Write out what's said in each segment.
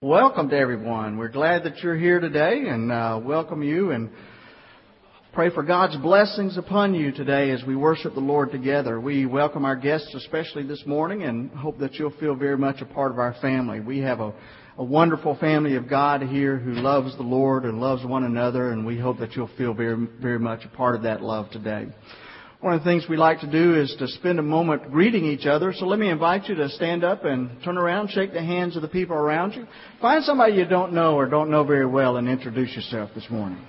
Welcome to everyone. We're glad that you're here today and uh, welcome you and pray for God's blessings upon you today as we worship the Lord together. We welcome our guests especially this morning and hope that you'll feel very much a part of our family. We have a, a wonderful family of God here who loves the Lord and loves one another and we hope that you'll feel very, very much a part of that love today. One of the things we like to do is to spend a moment greeting each other. So let me invite you to stand up and turn around, shake the hands of the people around you. Find somebody you don't know or don't know very well and introduce yourself this morning.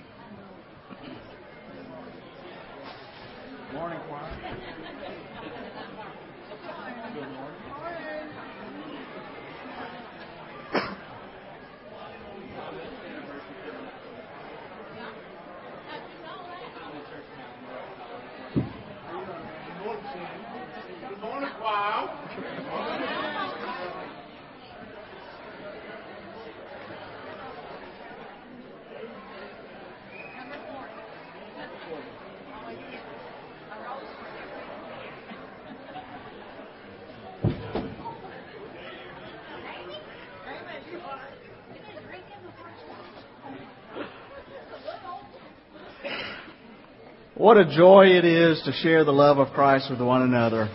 What a joy it is to share the love of Christ with one another.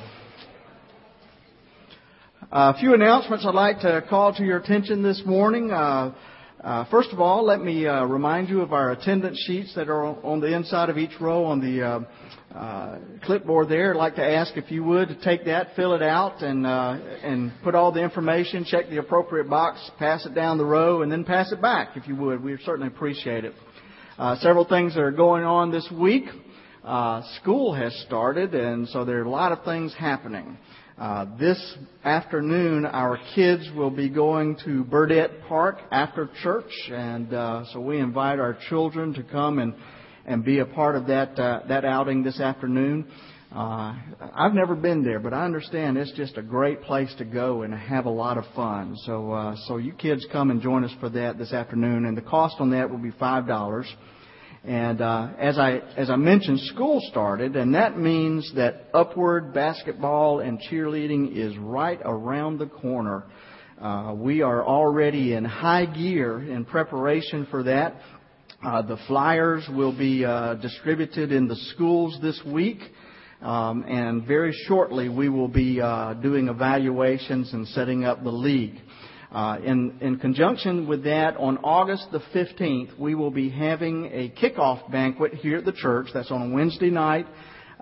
A few announcements I'd like to call to your attention this morning. Uh, uh, first of all, let me uh, remind you of our attendance sheets that are on the inside of each row on the uh, uh, clipboard there. I'd like to ask if you would take that, fill it out, and and put all the information, check the appropriate box, pass it down the row, and then pass it back if you would. We certainly appreciate it. several things are going on this week. Uh, school has started, and so there are a lot of things happening. Uh, this afternoon, our kids will be going to Burdette Park after church, and uh, so we invite our children to come and and be a part of that uh, that outing this afternoon. Uh, I've never been there, but I understand it's just a great place to go and have a lot of fun. So, uh, so you kids come and join us for that this afternoon, and the cost on that will be five dollars. And uh, as I as I mentioned, school started, and that means that upward basketball and cheerleading is right around the corner. Uh, we are already in high gear in preparation for that. Uh, the flyers will be uh, distributed in the schools this week, um, and very shortly we will be uh, doing evaluations and setting up the league. Uh, in, in conjunction with that, on August the 15th, we will be having a kickoff banquet here at the church. That's on a Wednesday night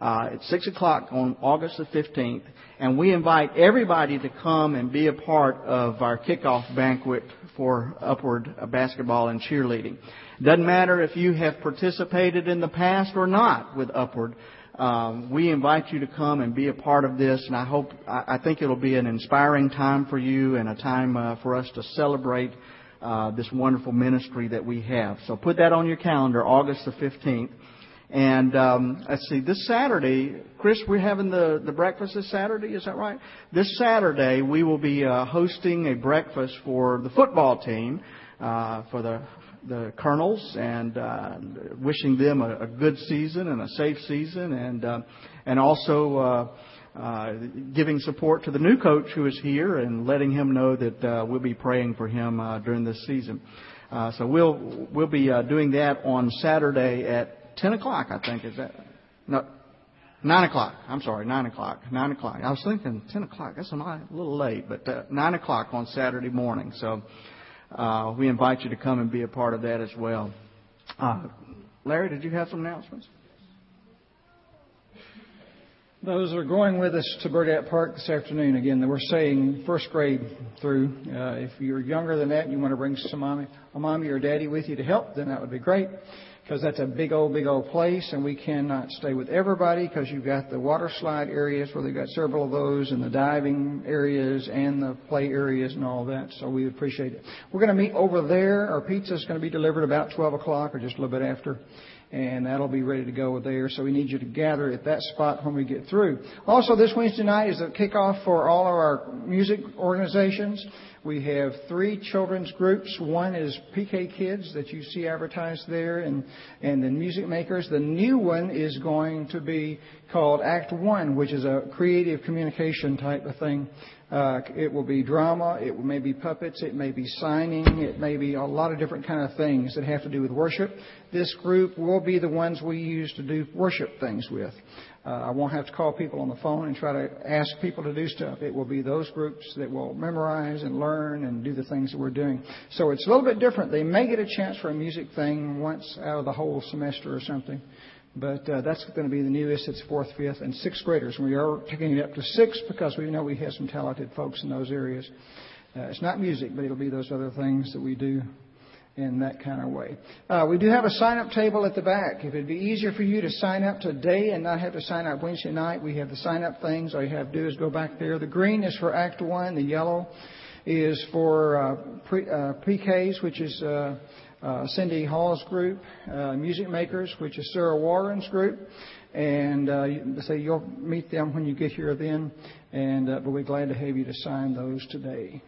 uh, at 6 o'clock on August the 15th. And we invite everybody to come and be a part of our kickoff banquet for Upward Basketball and Cheerleading. Doesn't matter if you have participated in the past or not with Upward um, we invite you to come and be a part of this, and I hope I, think it'll be an inspiring time for you and a time uh, for us to celebrate uh, this wonderful ministry that we have. So put that on your calendar, August the 15th. And um, let's see, this Saturday, Chris, we're having the, the breakfast this Saturday, is that right? This Saturday, we will be uh, hosting a breakfast for the football team, uh, for the the colonels and uh, wishing them a, a, good season and a safe season, and uh, and also uh, uh, giving support to the new coach who is here and letting him know that uh, we'll be praying for him uh, during this season. Uh, so we'll we'll be uh, doing that on Saturday at 10 o'clock. I think is that no. Nine o'clock. I'm sorry, nine o'clock. Nine o'clock. I was thinking ten o'clock. That's a little late, but nine o'clock on Saturday morning. So uh, we invite you to come and be a part of that as well. Uh, Larry, did you have some announcements? Those are going with us to Burdette Park this afternoon. Again, we're saying first grade through. Uh, if you're younger than that and you want to bring some mommy, a mommy or daddy with you to help, then that would be great because that's a big old, big old place, and we cannot stay with everybody because you've got the water slide areas where they've got several of those, and the diving areas, and the play areas, and all that. So we appreciate it. We're going to meet over there. Our pizza is going to be delivered about 12 o'clock or just a little bit after and that'll be ready to go there. So we need you to gather at that spot when we get through. Also, this Wednesday night is the kickoff for all of our music organizations. We have three children's groups. One is PK Kids that you see advertised there, and and the Music Makers. The new one is going to be called Act One, which is a creative communication type of thing Uh, it will be drama. It may be puppets. It may be signing. It may be a lot of different kind of things that have to do with worship. This group will be the ones we use to do worship things with. Uh, I won't have to call people on the phone and try to ask people to do stuff. It will be those groups that will memorize and learn and do the things that we're doing. So it's a little bit different. They may get a chance for a music thing once out of the whole semester or something. But uh, that's going to be the newest. It's fourth, fifth, and sixth graders. We are taking it up to six because we know we have some talented folks in those areas. Uh, it's not music, but it'll be those other things that we do in that kind of way. Uh, we do have a sign up table at the back. If it'd be easier for you to sign up today and not have to sign up Wednesday night, we have the sign up things. All you have to do is go back there. The green is for Act 1, the yellow is for uh, pre, uh, pre-Ks, which is uh, uh, Cindy Hall's group, uh, Music Makers, which is Sarah Warren's group. And uh, so you'll meet them when you get here then. And uh, but we're glad to have you to sign those today.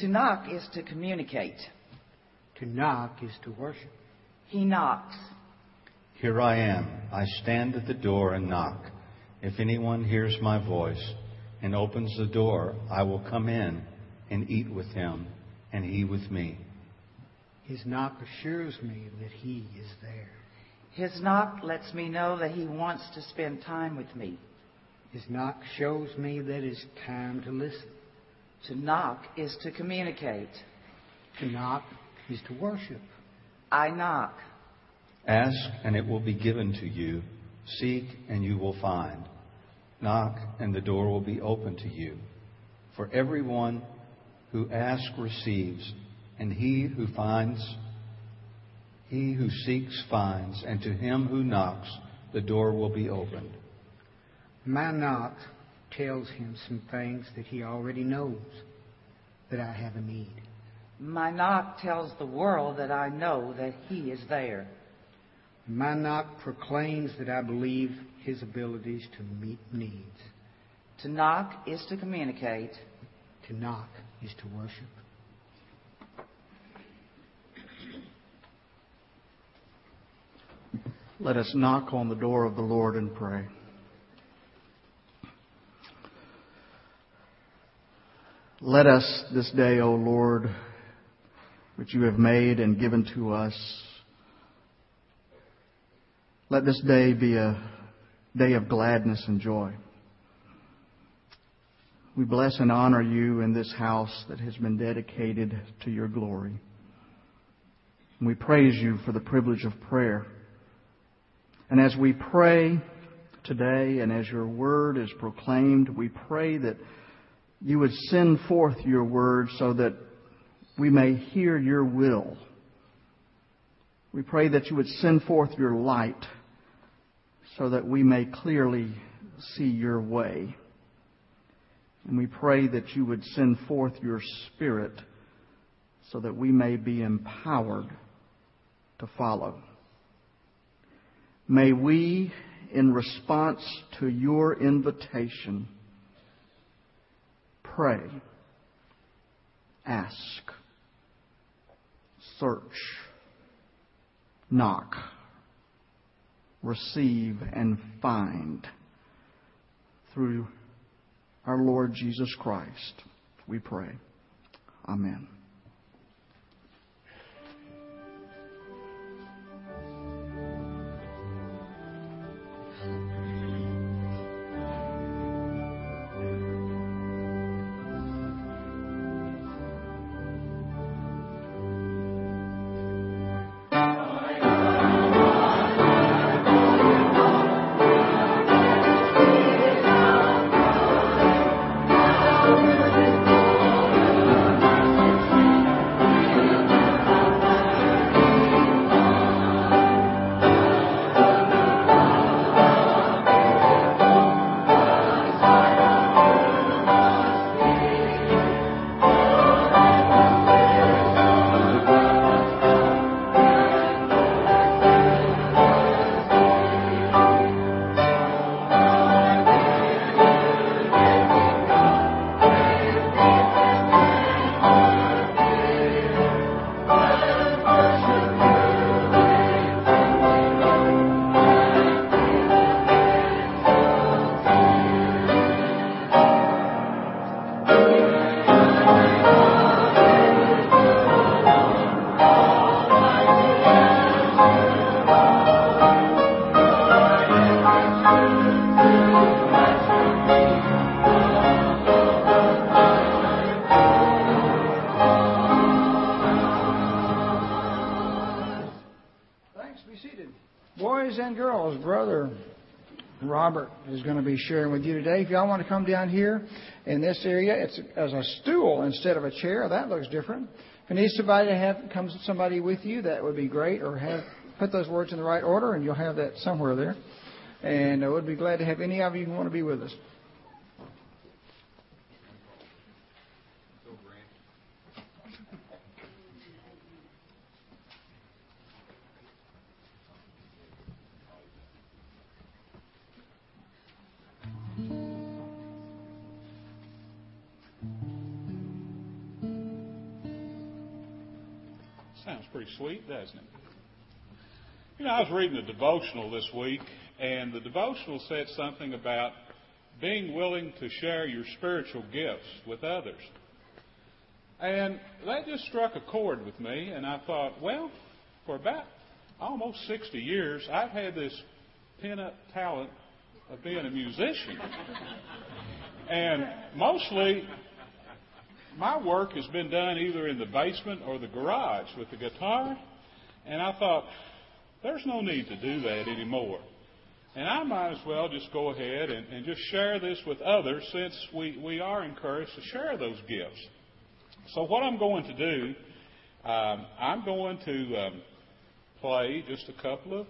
To knock is to communicate. To knock is to worship. He knocks. Here I am. I stand at the door and knock. If anyone hears my voice and opens the door, I will come in and eat with him, and he with me. His knock assures me that he is there. His knock lets me know that he wants to spend time with me. His knock shows me that it's time to listen. To knock is to communicate. To knock is to worship. I knock. Ask, and it will be given to you. Seek, and you will find. Knock, and the door will be open to you. For everyone who asks receives, and he who finds, he who seeks finds, and to him who knocks, the door will be opened. My knock tells him some things that he already knows that I have a need. My knock tells the world that I know that he is there. My knock proclaims that I believe his abilities to meet needs. To knock is to communicate. To knock is to worship. Let us knock on the door of the Lord and pray. Let us this day, O Lord, which you have made and given to us, let this day be a day of gladness and joy. We bless and honor you in this house that has been dedicated to your glory. We praise you for the privilege of prayer. And as we pray today and as your word is proclaimed, we pray that you would send forth your word so that we may hear your will. We pray that you would send forth your light so that we may clearly see your way. And we pray that you would send forth your spirit so that we may be empowered to follow. May we, in response to your invitation, pray, ask, search, knock, receive, and find through our Lord Jesus Christ. We pray. Amen. Sharing with you today. If y'all want to come down here in this area, it's as a stool instead of a chair. That looks different. If you need somebody to have comes somebody with you, that would be great. Or have put those words in the right order, and you'll have that somewhere there. And uh, I would be glad to have any of you who want to be with us. Sounds pretty sweet, doesn't it? You know, I was reading a devotional this week, and the devotional said something about being willing to share your spiritual gifts with others. And that just struck a chord with me, and I thought, well, for about almost 60 years, I've had this pent-up talent of being a musician. and mostly my work has been done either in the basement or the garage with the guitar. And I thought, there's no need to do that anymore. And I might as well just go ahead and, and just share this with others since we, we are encouraged to share those gifts. So, what I'm going to do, um, I'm going to um, play just a couple of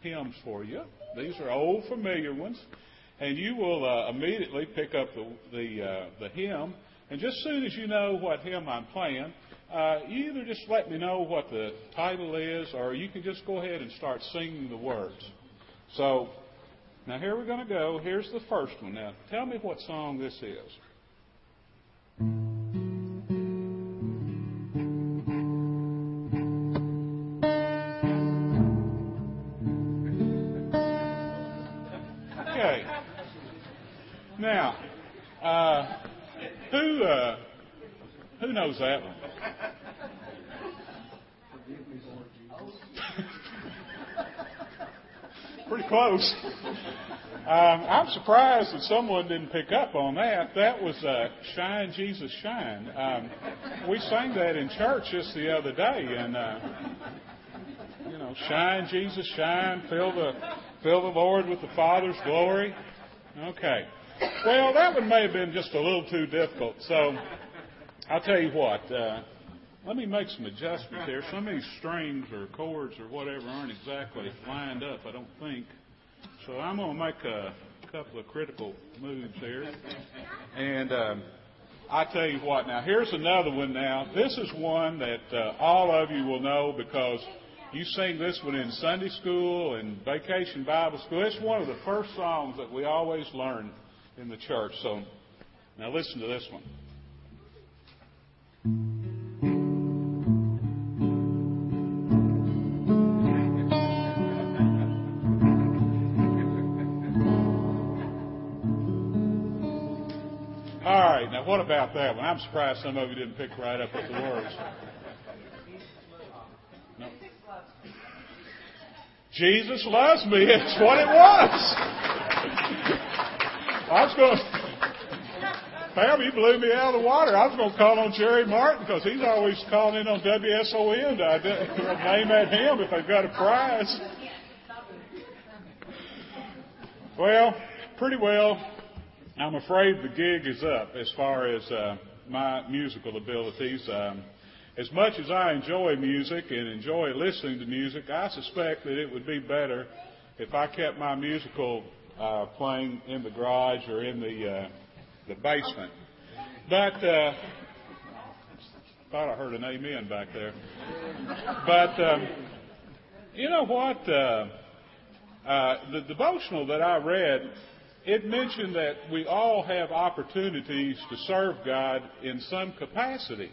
hymns for you. These are old, familiar ones. And you will uh, immediately pick up the, the, uh, the hymn. And just soon as you know what hymn I'm playing, uh, you either just let me know what the title is, or you can just go ahead and start singing the words. So, now here we're going to go. Here's the first one. Now, tell me what song this is. That one? Pretty close. Um, I'm surprised that someone didn't pick up on that. That was uh, "Shine, Jesus, Shine." Um, we sang that in church just the other day, and uh, you know, "Shine, Jesus, shine." Fill the fill the Lord with the Father's glory. Okay. Well, that one may have been just a little too difficult. So I'll tell you what. Uh, let me make some adjustments here. Some of these strings or chords or whatever aren't exactly lined up, I don't think. So I'm going to make a couple of critical moves here. And um, I tell you what. Now here's another one. Now this is one that uh, all of you will know because You sing this one in Sunday school and vacation Bible school. It's one of the first songs that we always learn in the church. So now listen to this one. All right, now what about that one? I'm surprised some of you didn't pick right up with the words. No. Jesus loves me. It's what it was. I was going to, Pam, you blew me out of the water. I was going to call on Jerry Martin because he's always calling in on WSON to name at him if they've got a prize. Well, pretty well. I'm afraid the gig is up as far as uh, my musical abilities. Um, as much as I enjoy music and enjoy listening to music, I suspect that it would be better if I kept my musical uh, playing in the garage or in the uh, the basement. But uh, thought I heard an amen back there. But um, you know what? Uh, uh, the devotional that I read, it mentioned that we all have opportunities to serve God in some capacity.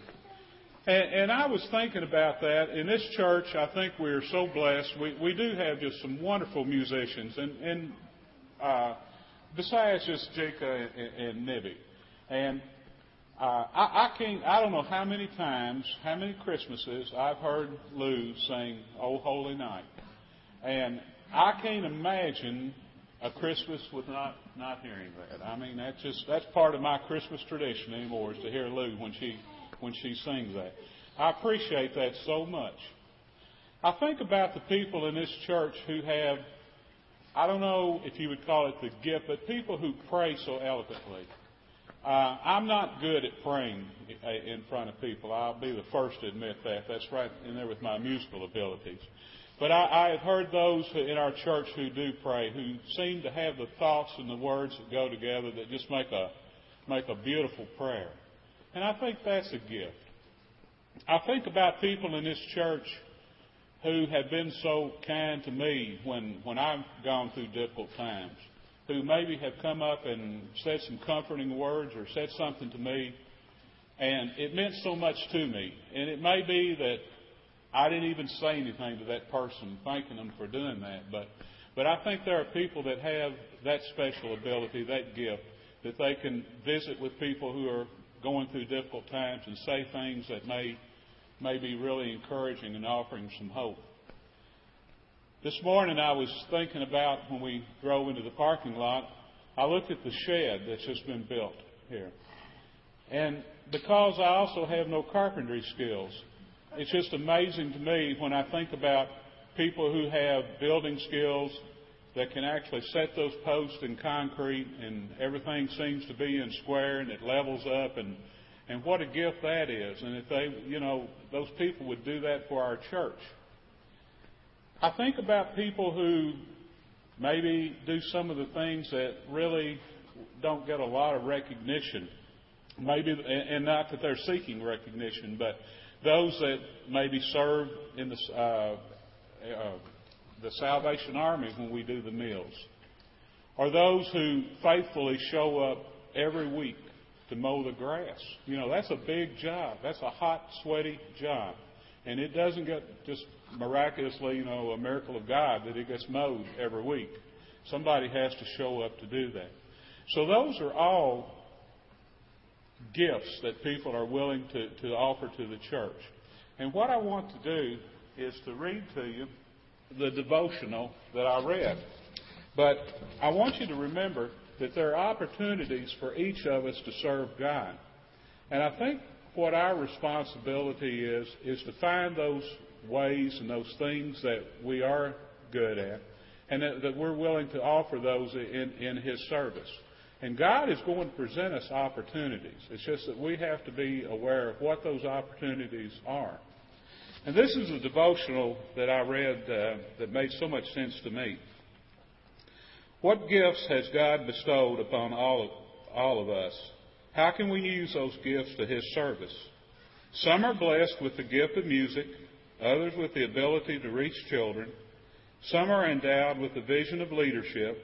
And, and I was thinking about that. In this church, I think we're so blessed. We, we do have just some wonderful musicians. And, and uh, besides just Jacob and, and Nibby. And uh, I, I can't, I don't know how many times, how many Christmases I've heard Lou sing "Oh Holy Night," and I can't imagine a Christmas with not not hearing that. I mean, that's just that's part of my Christmas tradition anymore is to hear Lou when she when she sings that. I appreciate that so much. I think about the people in this church who have, I don't know if you would call it the gift, but people who pray so eloquently. Uh, I'm not good at praying in front of people. I'll be the first to admit that. That's right in there with my musical abilities. But I, I have heard those in our church who do pray, who seem to have the thoughts and the words that go together that just make a make a beautiful prayer. And I think that's a gift. I think about people in this church who have been so kind to me when, when I've gone through difficult times, who maybe have come up and said some comforting words or said something to me, and it meant so much to me. And it may be that I didn't even say anything to that person, thanking them for doing that, but but I think there are people that have that special ability, that gift, that they can visit with people who are going through difficult times and say things that may, may be really encouraging and offering some hope. This morning I was thinking about when we drove into the parking lot, I looked at the shed that's just been built here. And because I also have no carpentry skills, it's just amazing to me when I think about people who have building skills that can actually set those posts in concrete and everything seems to be in square and it levels up and and what a gift that is and if they you know those people would do that for our church. I think about people who maybe do some of the things that really don't get a lot of recognition. Maybe and not that they're seeking recognition but those that maybe serve in the uh, uh, the Salvation Army when we do the meals, or those who faithfully show up every week to mow the grass. You know, that's a big job. That's a hot, sweaty job. And it doesn't get just miraculously, you know, a miracle of God that it gets mowed every week. Somebody has to show up to do that. So those are all gifts that people are willing to, to offer to the church. And what I want to do is to read to you the devotional that I read. But I want you to remember that there are opportunities for each of us to serve God. And I think what our responsibility is, is to find those ways and those things that we are good at, and that, that we're willing to offer those in, in His service. And God is going to present us opportunities. It's just that we have to be aware of what those opportunities are. And this is a devotional that I read uh, that made so much sense to me. What gifts has God bestowed upon all of, all of us? How can we use those gifts to His service? Some are blessed with the gift of music, others with the ability to reach children. Some are endowed with the vision of leadership,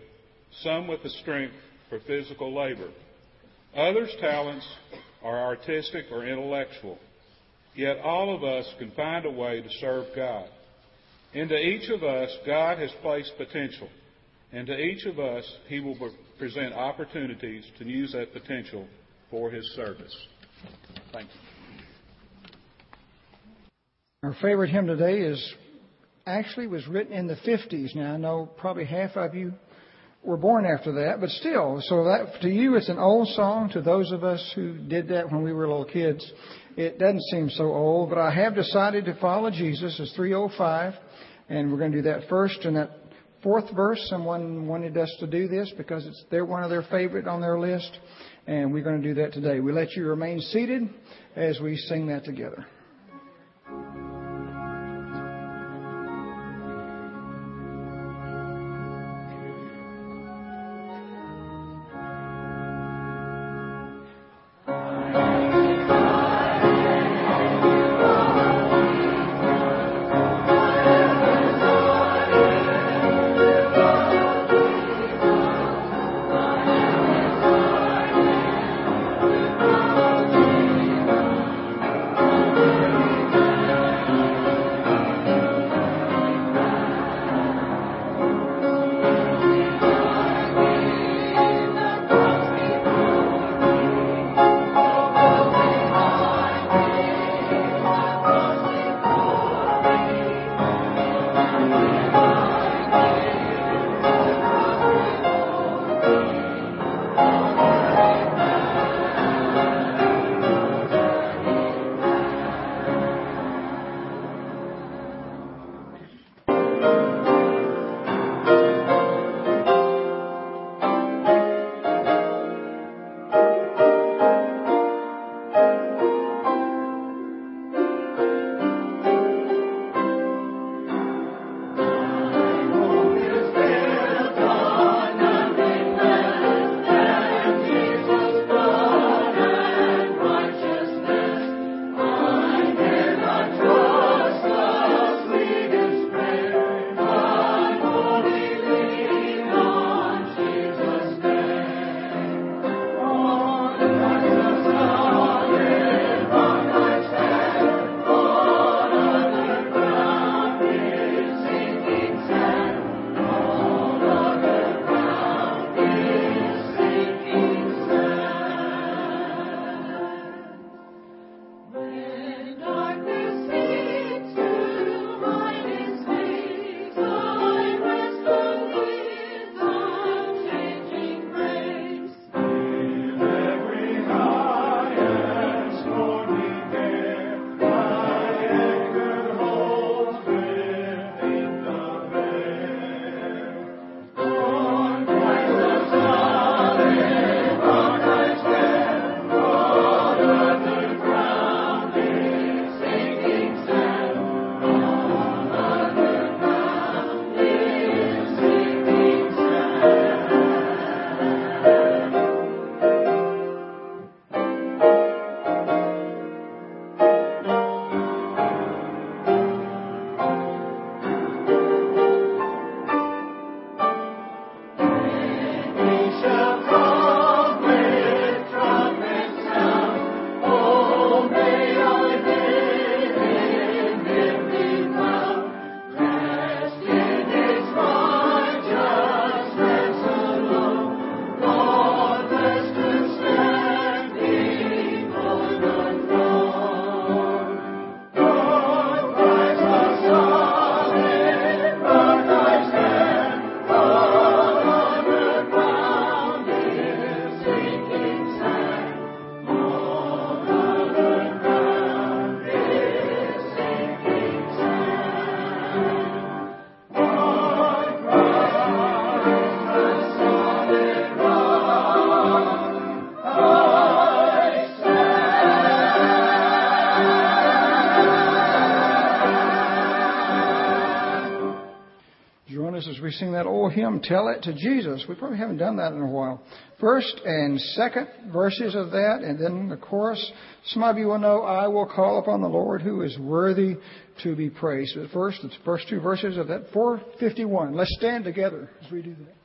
some with the strength for physical labor. Others' talents are artistic or intellectual. Yet all of us can find a way to serve God. Into each of us, God has placed potential. And to each of us, He will present opportunities to use that potential for His service. Thank you. Our favorite hymn today is actually was written in the 50s. Now I know probably half of you were born after that, but still, so that to you it's an old song. To those of us who did that when we were little kids, it doesn't seem so old. But I have decided to follow Jesus. It's 305, and we're going to do that first. And that fourth verse, someone wanted us to do this because it's they're one of their favorite on their list, and we're going to do that today. We let you remain seated as we sing that together. Hymn, Tell It to Jesus. We probably haven't done that in a while. First and second verses of that, and then the chorus. Some of you will know, I will call upon the Lord who is worthy to be praised. But first, the first two verses of that 451. Let's stand together as we do that.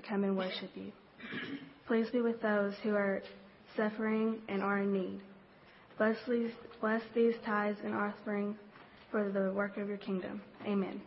Come and worship you. Please be with those who are suffering and are in need. Bless these, bless these tithes and offerings for the work of your kingdom. Amen.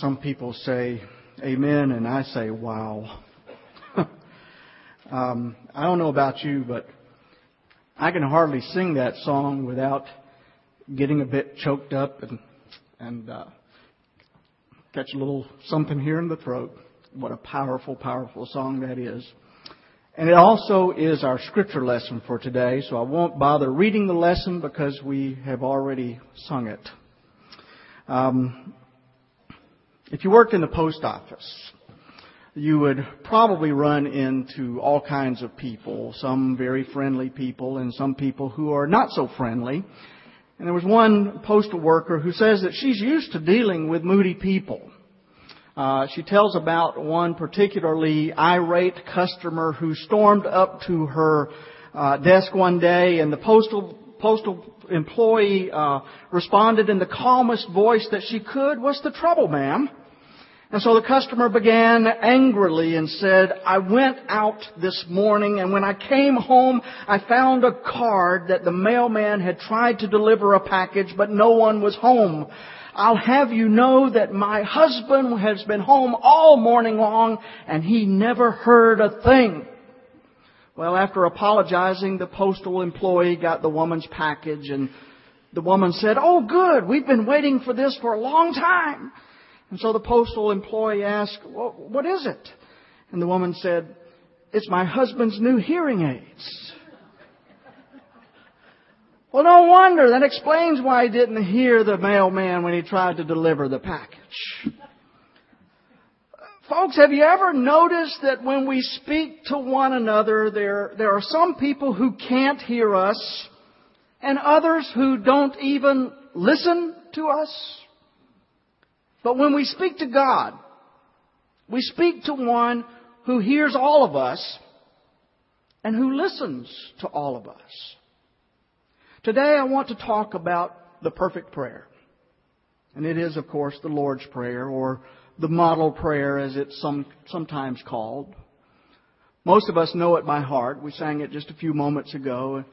Some people say amen, and I say wow. um, I don't know about you, but I can hardly sing that song without getting a bit choked up and, and uh, catch a little something here in the throat. What a powerful, powerful song that is. And it also is our scripture lesson for today, so I won't bother reading the lesson because we have already sung it. Um, if you worked in the post office, you would probably run into all kinds of people, some very friendly people and some people who are not so friendly. And there was one postal worker who says that she's used to dealing with moody people. Uh, she tells about one particularly irate customer who stormed up to her uh, desk one day, and the postal postal employee uh, responded in the calmest voice that she could, "What's the trouble, ma'am?" And so the customer began angrily and said, I went out this morning and when I came home, I found a card that the mailman had tried to deliver a package, but no one was home. I'll have you know that my husband has been home all morning long and he never heard a thing. Well, after apologizing, the postal employee got the woman's package and the woman said, Oh good, we've been waiting for this for a long time. And so the postal employee asked, well, What is it? And the woman said, It's my husband's new hearing aids. Well, no wonder. That explains why he didn't hear the mailman when he tried to deliver the package. Folks, have you ever noticed that when we speak to one another, there, there are some people who can't hear us and others who don't even listen to us? But when we speak to God, we speak to one who hears all of us and who listens to all of us. Today I want to talk about the perfect prayer. And it is, of course, the Lord's Prayer or the model prayer as it's some, sometimes called. Most of us know it by heart. We sang it just a few moments ago.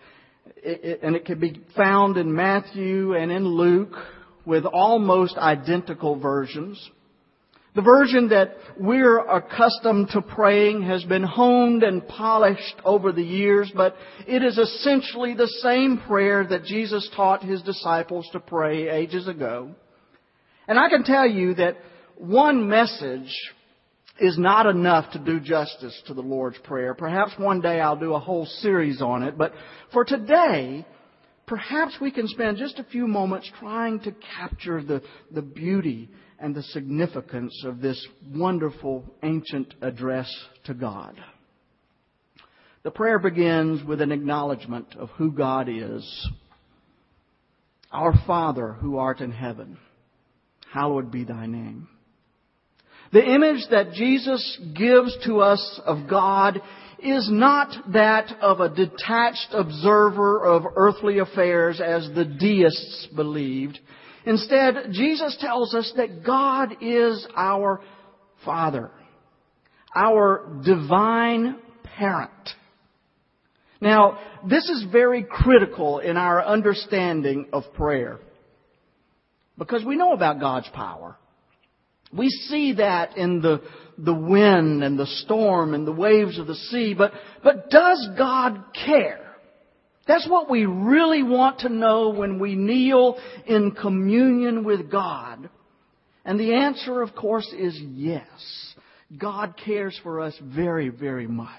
It, it, and it can be found in Matthew and in Luke with almost identical versions. The version that we're accustomed to praying has been honed and polished over the years, but it is essentially the same prayer that Jesus taught his disciples to pray ages ago. And I can tell you that one message is not enough to do justice to the Lord's Prayer. Perhaps one day I'll do a whole series on it, but for today, perhaps we can spend just a few moments trying to capture the, the beauty and the significance of this wonderful ancient address to God. The prayer begins with an acknowledgement of who God is. Our Father who art in heaven, hallowed be thy name. The image that Jesus gives to us of God is not that of a detached observer of earthly affairs as the deists believed. Instead, Jesus tells us that God is our Father, our divine parent. Now, this is very critical in our understanding of prayer because we know about God's power. We see that in the, the wind and the storm and the waves of the sea, but, but does God care? That's what we really want to know when we kneel in communion with God. And the answer, of course, is yes. God cares for us very, very much.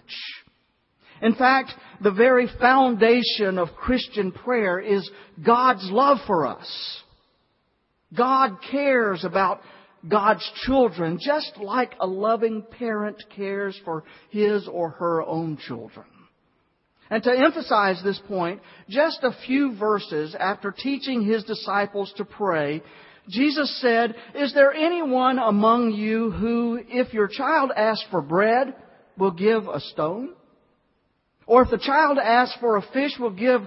In fact, the very foundation of Christian prayer is God's love for us. God cares about God's children just like a loving parent cares for his or her own children. And to emphasize this point, just a few verses after teaching his disciples to pray, Jesus said, Is there anyone among you who, if your child asks for bread, will give a stone? Or if the child asks for a fish, will give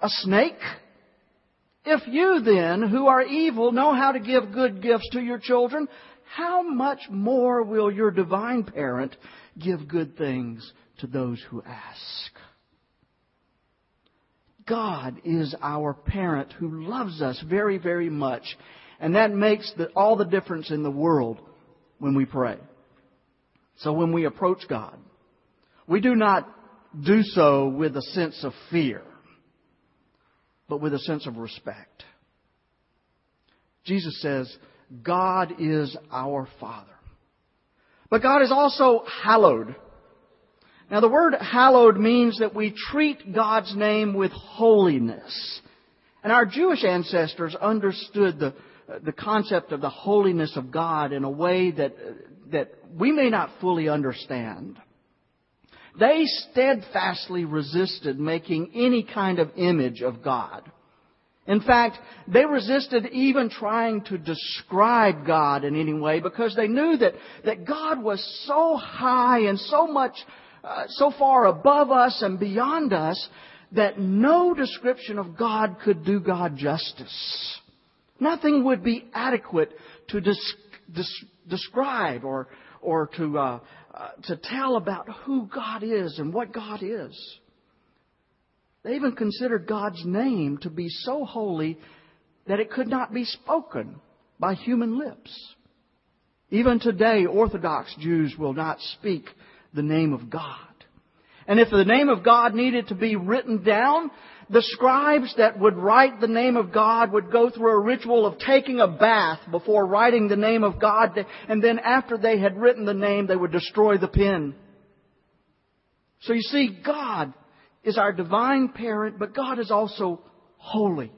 a snake? If you then, who are evil, know how to give good gifts to your children, how much more will your divine parent give good things to those who ask? God is our parent who loves us very, very much. And that makes the, all the difference in the world when we pray. So when we approach God, we do not do so with a sense of fear, but with a sense of respect. Jesus says, God is our Father. But God is also hallowed. Now the word hallowed means that we treat God's name with holiness. And our Jewish ancestors understood the, the concept of the holiness of God in a way that, that we may not fully understand. They steadfastly resisted making any kind of image of God. In fact, they resisted even trying to describe God in any way because they knew that, that God was so high and so much, uh, so far above us and beyond us that no description of God could do God justice. Nothing would be adequate to des- des- describe or, or to, uh, uh, to tell about who God is and what God is. They even considered God's name to be so holy that it could not be spoken by human lips. Even today, Orthodox Jews will not speak the name of God. And if the name of God needed to be written down, the scribes that would write the name of God would go through a ritual of taking a bath before writing the name of God, and then after they had written the name, they would destroy the pen. So you see, God is our divine parent, but God is also holy,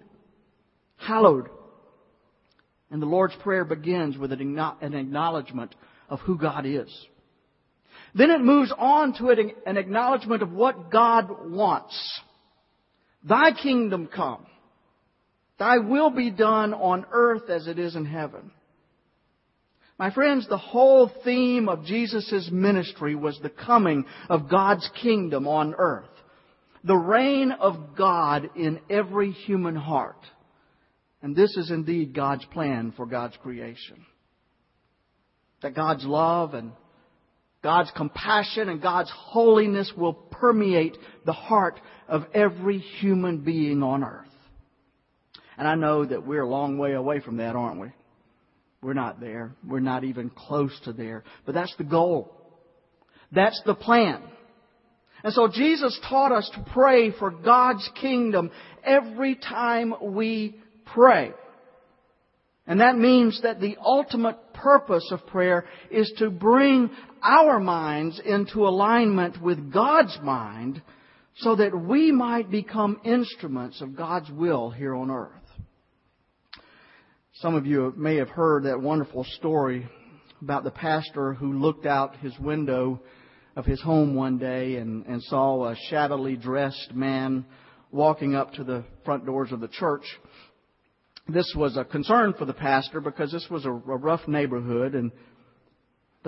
hallowed. And the Lord's Prayer begins with an acknowledgement of who God is. Then it moves on to an acknowledgement of what God wants. Thy kingdom come. Thy will be done on earth as it is in heaven. My friends, the whole theme of Jesus' ministry was the coming of God's kingdom on earth the reign of God in every human heart. And this is indeed God's plan for God's creation. That God's love and God's compassion and God's holiness will permeate the heart of every human being on earth. And I know that we're a long way away from that, aren't we? We're not there. We're not even close to there. But that's the goal. That's the plan. And so Jesus taught us to pray for God's kingdom every time we pray. And that means that the ultimate purpose of prayer is to bring our minds into alignment with God's mind so that we might become instruments of God's will here on earth. Some of you may have heard that wonderful story about the pastor who looked out his window of his home one day and, and saw a shabbily dressed man walking up to the front doors of the church. This was a concern for the pastor because this was a, a rough neighborhood and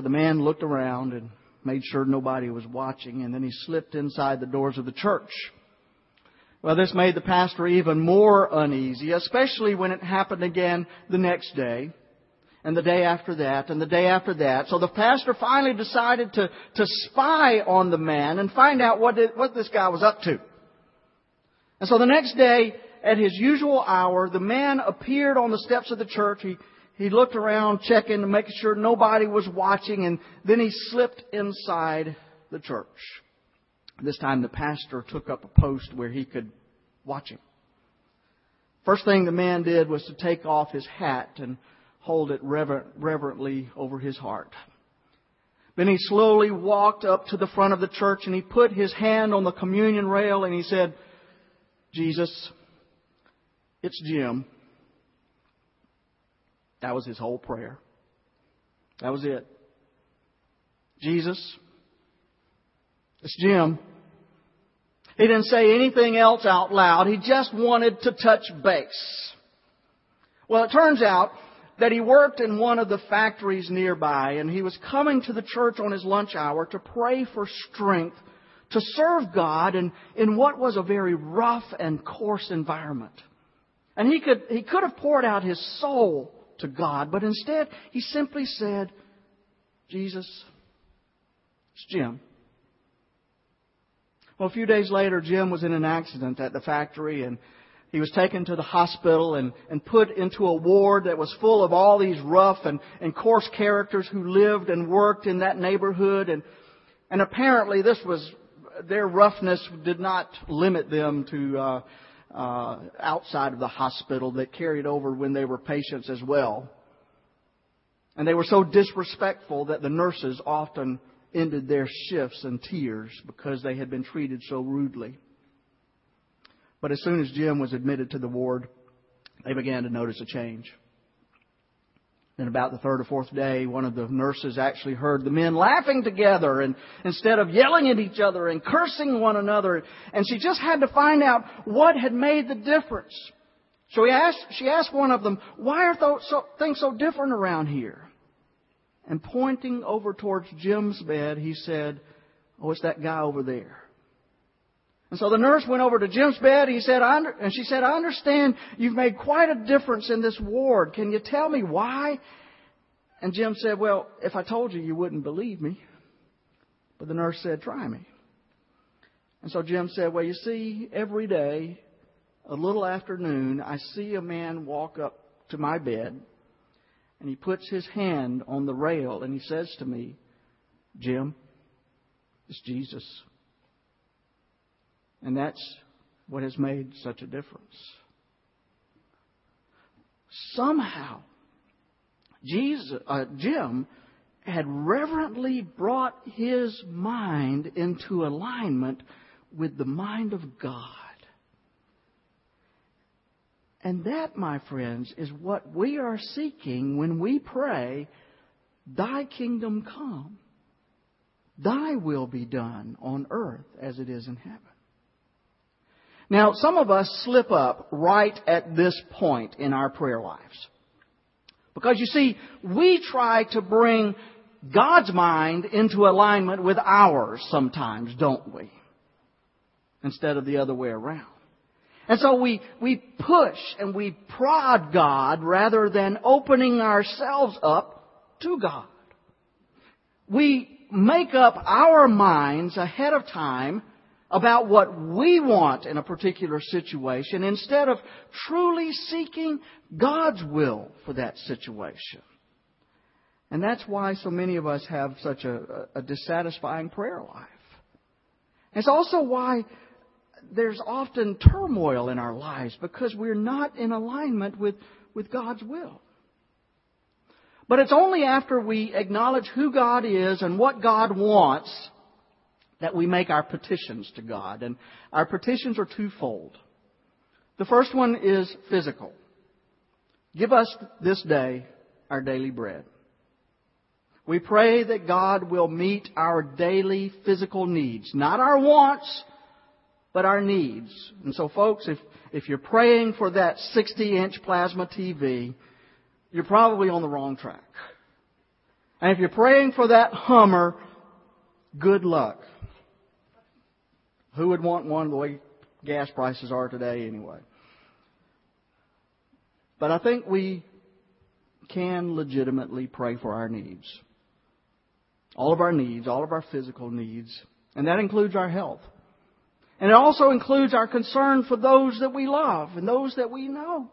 the man looked around and made sure nobody was watching and then he slipped inside the doors of the church. Well, this made the pastor even more uneasy, especially when it happened again the next day and the day after that, and the day after that. So the pastor finally decided to, to spy on the man and find out what, it, what this guy was up to. And so the next day, at his usual hour, the man appeared on the steps of the church. He, he looked around, checking, to make sure nobody was watching, and then he slipped inside the church. This time the pastor took up a post where he could watch him. First thing the man did was to take off his hat and hold it rever- reverently over his heart. Then he slowly walked up to the front of the church and he put his hand on the communion rail and he said, Jesus, it's Jim. That was his whole prayer. That was it. Jesus, it's Jim. He didn't say anything else out loud. He just wanted to touch base. Well, it turns out that he worked in one of the factories nearby and he was coming to the church on his lunch hour to pray for strength to serve God in, in what was a very rough and coarse environment. And he could, he could have poured out his soul to God, but instead he simply said, Jesus, it's Jim. Well, a few days later, Jim was in an accident at the factory and he was taken to the hospital and, and put into a ward that was full of all these rough and, and coarse characters who lived and worked in that neighborhood. And, and apparently this was, their roughness did not limit them to, uh, Uh, outside of the hospital that carried over when they were patients as well. And they were so disrespectful that the nurses often ended their shifts in tears because they had been treated so rudely. But as soon as Jim was admitted to the ward, they began to notice a change. Then about the third or fourth day, one of the nurses actually heard the men laughing together and instead of yelling at each other and cursing one another. And she just had to find out what had made the difference. So asked, she asked one of them, why are things so different around here? And pointing over towards Jim's bed, he said, oh, it's that guy over there. And so the nurse went over to Jim's bed. He said, and she said, I understand you've made quite a difference in this ward. Can you tell me why? And Jim said, Well, if I told you, you wouldn't believe me. But the nurse said, Try me. And so Jim said, Well, you see, every day, a little after noon, I see a man walk up to my bed, and he puts his hand on the rail, and he says to me, Jim, it's Jesus. And that's what has made such a difference. Somehow, Jesus, uh, Jim had reverently brought his mind into alignment with the mind of God. And that, my friends, is what we are seeking when we pray, Thy kingdom come, Thy will be done on earth as it is in heaven. Now, some of us slip up right at this point in our prayer lives. Because you see, we try to bring God's mind into alignment with ours sometimes, don't we? Instead of the other way around. And so we, we push and we prod God rather than opening ourselves up to God. We make up our minds ahead of time about what we want in a particular situation instead of truly seeking God's will for that situation. And that's why so many of us have such a, a dissatisfying prayer life. It's also why there's often turmoil in our lives because we're not in alignment with, with God's will. But it's only after we acknowledge who God is and what God wants that we make our petitions to God. And our petitions are twofold. The first one is physical. Give us this day our daily bread. We pray that God will meet our daily physical needs, not our wants, but our needs. And so folks, if, if you're praying for that 60 inch plasma TV, you're probably on the wrong track. And if you're praying for that Hummer, good luck. Who would want one the way gas prices are today anyway? But I think we can legitimately pray for our needs. All of our needs, all of our physical needs. And that includes our health. And it also includes our concern for those that we love and those that we know.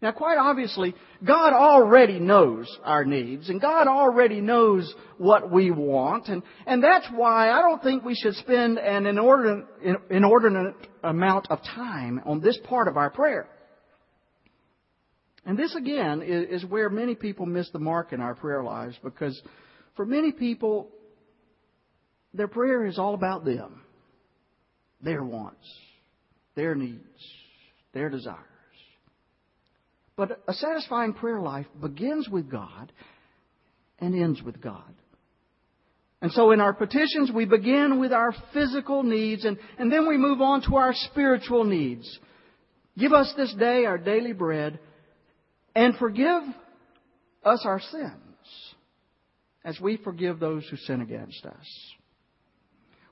Now, quite obviously, God already knows our needs, and God already knows what we want, and, and that's why I don't think we should spend an inordinate, inordinate amount of time on this part of our prayer. And this, again, is, is where many people miss the mark in our prayer lives, because for many people, their prayer is all about them, their wants, their needs, their desires. But a satisfying prayer life begins with God and ends with God. And so in our petitions, we begin with our physical needs and, and then we move on to our spiritual needs. Give us this day our daily bread and forgive us our sins as we forgive those who sin against us.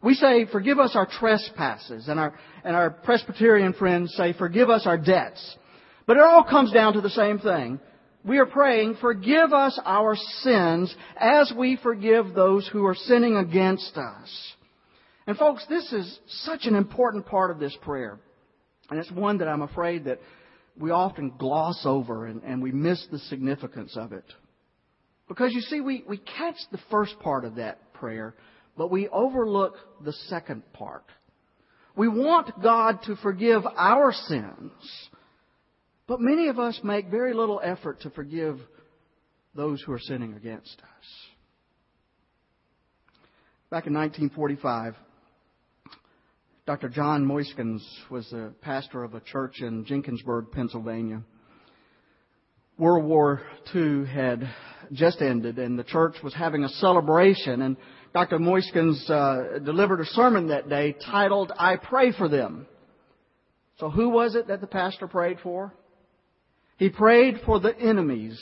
We say, forgive us our trespasses, and our, and our Presbyterian friends say, forgive us our debts. But it all comes down to the same thing. We are praying, forgive us our sins as we forgive those who are sinning against us. And folks, this is such an important part of this prayer. And it's one that I'm afraid that we often gloss over and, and we miss the significance of it. Because you see, we, we catch the first part of that prayer, but we overlook the second part. We want God to forgive our sins, but many of us make very little effort to forgive those who are sinning against us. Back in 1945, Dr. John Moiskins was the pastor of a church in Jenkinsburg, Pennsylvania. World War II had just ended, and the church was having a celebration. And Dr. Moiskins uh, delivered a sermon that day titled, I Pray for Them. So, who was it that the pastor prayed for? He prayed for the enemies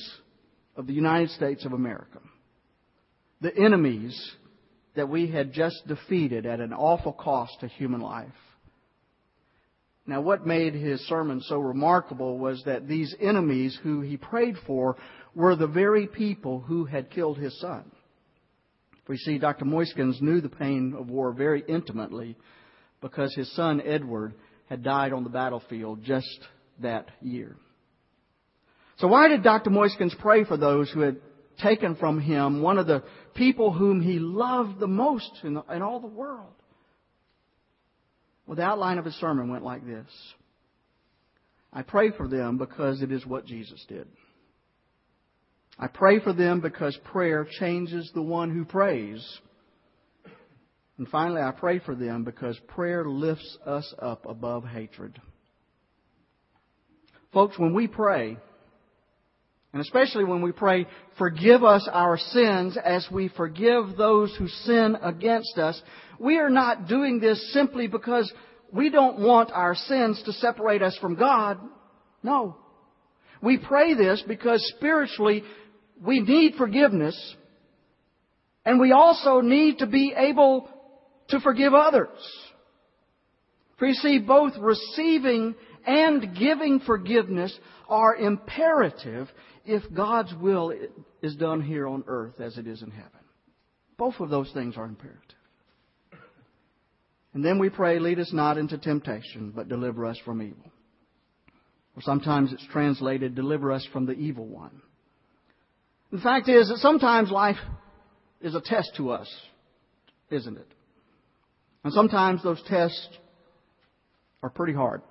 of the United States of America. The enemies that we had just defeated at an awful cost to human life. Now, what made his sermon so remarkable was that these enemies who he prayed for were the very people who had killed his son. We see Dr. Moiskins knew the pain of war very intimately because his son Edward had died on the battlefield just that year. So why did Dr. Moiskins pray for those who had taken from him one of the people whom he loved the most in, the, in all the world. Well, the outline of his sermon went like this I pray for them because it is what Jesus did. I pray for them because prayer changes the one who prays. And finally, I pray for them because prayer lifts us up above hatred. Folks, when we pray, and especially when we pray, forgive us our sins as we forgive those who sin against us, we are not doing this simply because we don't want our sins to separate us from God. No. We pray this because spiritually we need forgiveness and we also need to be able to forgive others. For you see, both receiving and giving forgiveness are imperative if God's will is done here on earth as it is in heaven. Both of those things are imperative. And then we pray, lead us not into temptation, but deliver us from evil. Or sometimes it's translated, deliver us from the evil one. The fact is that sometimes life is a test to us, isn't it? And sometimes those tests are pretty hard.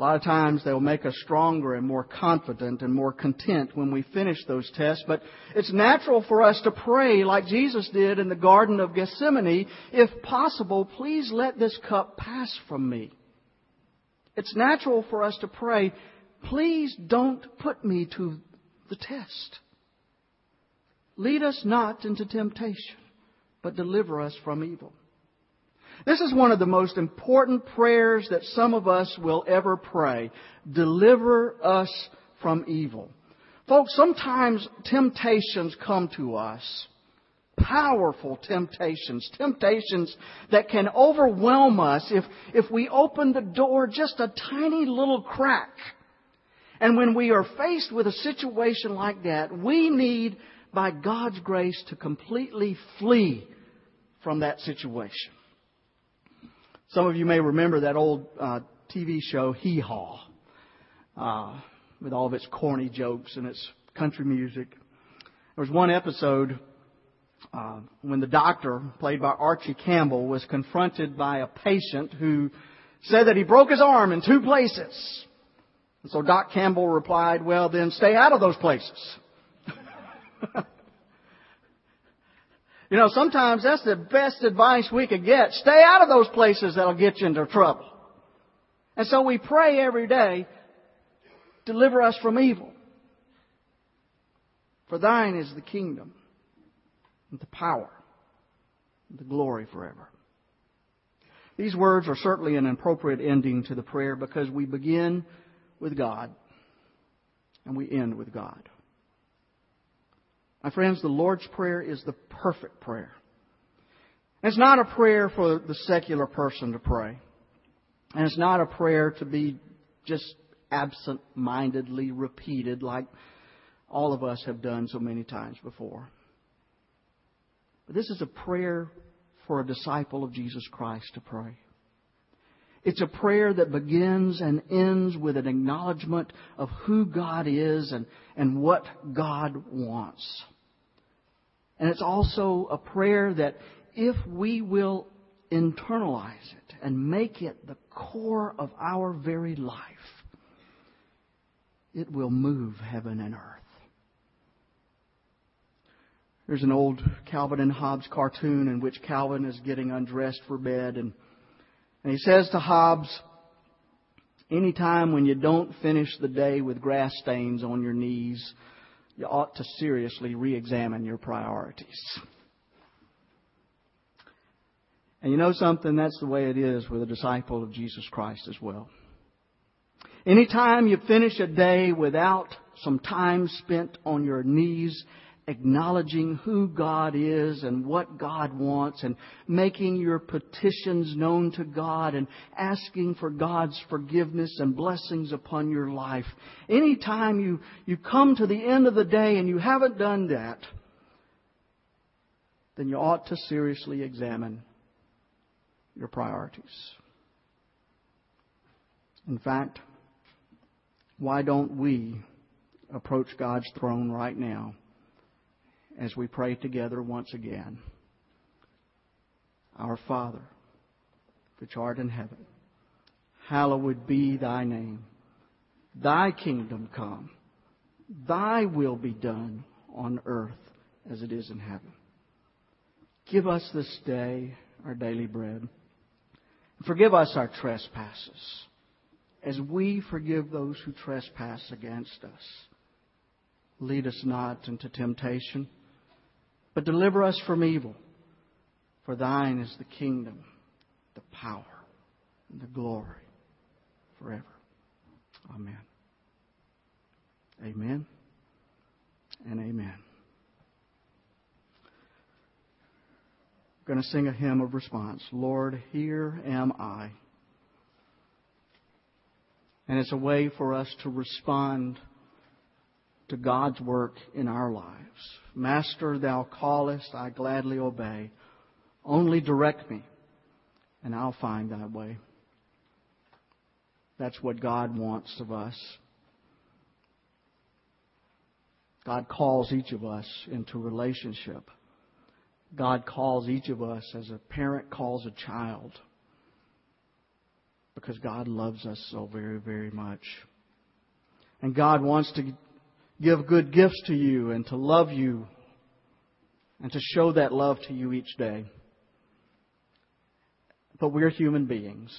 A lot of times they'll make us stronger and more confident and more content when we finish those tests. But it's natural for us to pray like Jesus did in the Garden of Gethsemane. If possible, please let this cup pass from me. It's natural for us to pray, please don't put me to the test. Lead us not into temptation, but deliver us from evil. This is one of the most important prayers that some of us will ever pray. Deliver us from evil. Folks, sometimes temptations come to us. Powerful temptations. Temptations that can overwhelm us if, if we open the door just a tiny little crack. And when we are faced with a situation like that, we need, by God's grace, to completely flee from that situation. Some of you may remember that old uh, TV show, Hee Haw, uh, with all of its corny jokes and its country music. There was one episode uh, when the doctor, played by Archie Campbell, was confronted by a patient who said that he broke his arm in two places. And so Doc Campbell replied, well then stay out of those places. You know, sometimes that's the best advice we could get. Stay out of those places that'll get you into trouble. And so we pray every day, deliver us from evil. For thine is the kingdom, and the power, and the glory forever. These words are certainly an appropriate ending to the prayer because we begin with God and we end with God. My friends, the Lord's Prayer is the perfect prayer. It's not a prayer for the secular person to pray. And it's not a prayer to be just absent mindedly repeated like all of us have done so many times before. But this is a prayer for a disciple of Jesus Christ to pray. It's a prayer that begins and ends with an acknowledgement of who God is and, and what God wants. And it's also a prayer that if we will internalize it and make it the core of our very life, it will move heaven and earth. There's an old Calvin and Hobbes cartoon in which Calvin is getting undressed for bed and, and he says to Hobbes, any time when you don't finish the day with grass stains on your knees, you ought to seriously re-examine your priorities. And you know something? That's the way it is with a disciple of Jesus Christ as well. Anytime you finish a day without some time spent on your knees acknowledging who God is and what God wants and making your petitions known to God and asking for God's forgiveness and blessings upon your life. Anytime you, you come to the end of the day and you haven't done that, then you ought to seriously examine your priorities. In fact, why don't we approach God's throne right now as we pray together once again? Our Father, which art in heaven, hallowed be thy name. Thy kingdom come. Thy will be done on earth as it is in heaven. Give us this day our daily bread. Forgive us our trespasses as we forgive those who trespass against us. Lead us not into temptation, but deliver us from evil. For thine is the kingdom, the power, and the glory forever. Amen. Amen and amen. We're going to sing a hymn of response. Lord, here am I. And it's a way for us to respond to God's work in our lives. Master, thou callest, I gladly obey. Only direct me, and I'll find thy way. That's what God wants of us. God calls each of us into relationship. God calls each of us as a parent calls a child because God loves us so very, very much. And God wants to give good gifts to you and to love you and to show that love to you each day. But we're human beings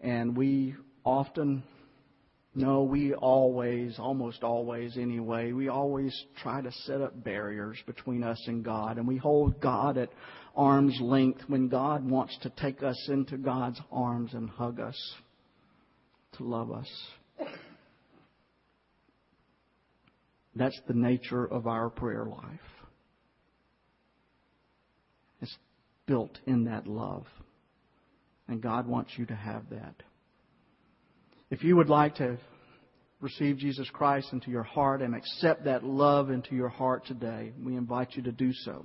and we often no, we always, almost always anyway, we always try to set up barriers between us and God. And we hold God at arm's length when God wants to take us into God's arms and hug us, to love us. That's the nature of our prayer life. It's built in that love. And God wants you to have that. If you would like to receive Jesus Christ into your heart and accept that love into your heart today, we invite you to do so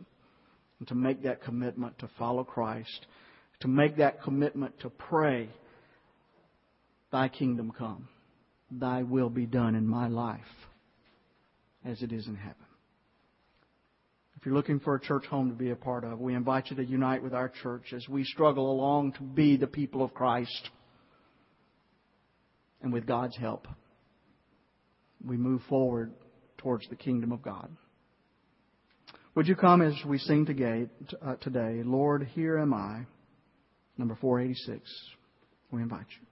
and to make that commitment to follow Christ, to make that commitment to pray, Thy kingdom come, Thy will be done in my life as it is in heaven. If you're looking for a church home to be a part of, we invite you to unite with our church as we struggle along to be the people of Christ and with God's help, we move forward towards the kingdom of God. Would you come as we sing uh, today, Lord, here am I, number 486. We invite you.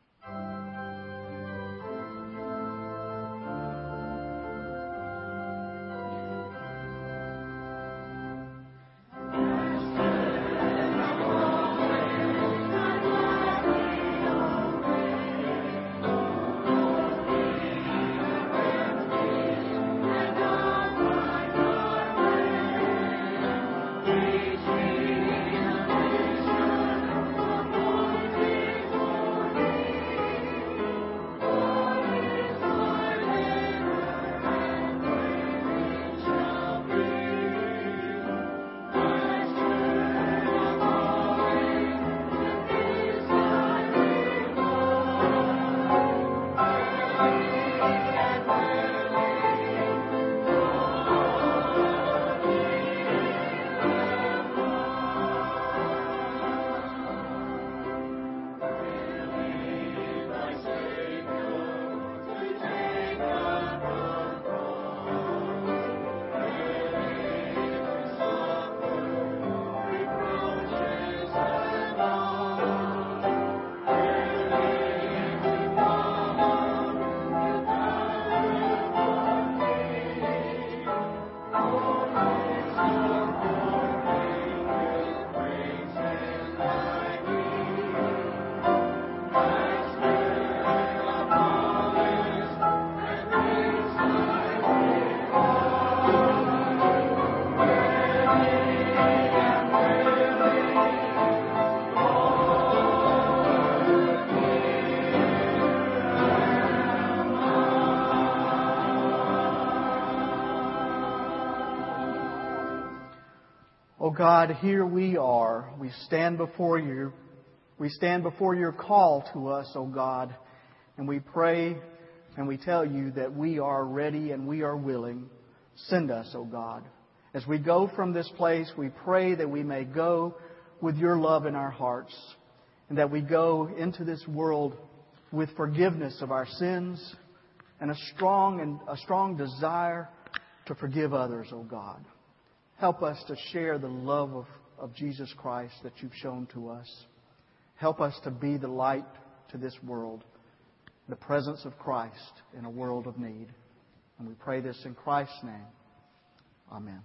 God, here we are. We stand before you. We stand before your call to us, oh God, and we pray and we tell you that we are ready and we are willing. Send us, oh God. As we go from this place, we pray that we may go with your love in our hearts and that we go into this world with forgiveness of our sins and a strong and a strong desire to forgive others, oh God. Help us to share the love of, of Jesus Christ that you've shown to us. Help us to be the light to this world, the presence of Christ in a world of need. And we pray this in Christ's name. Amen.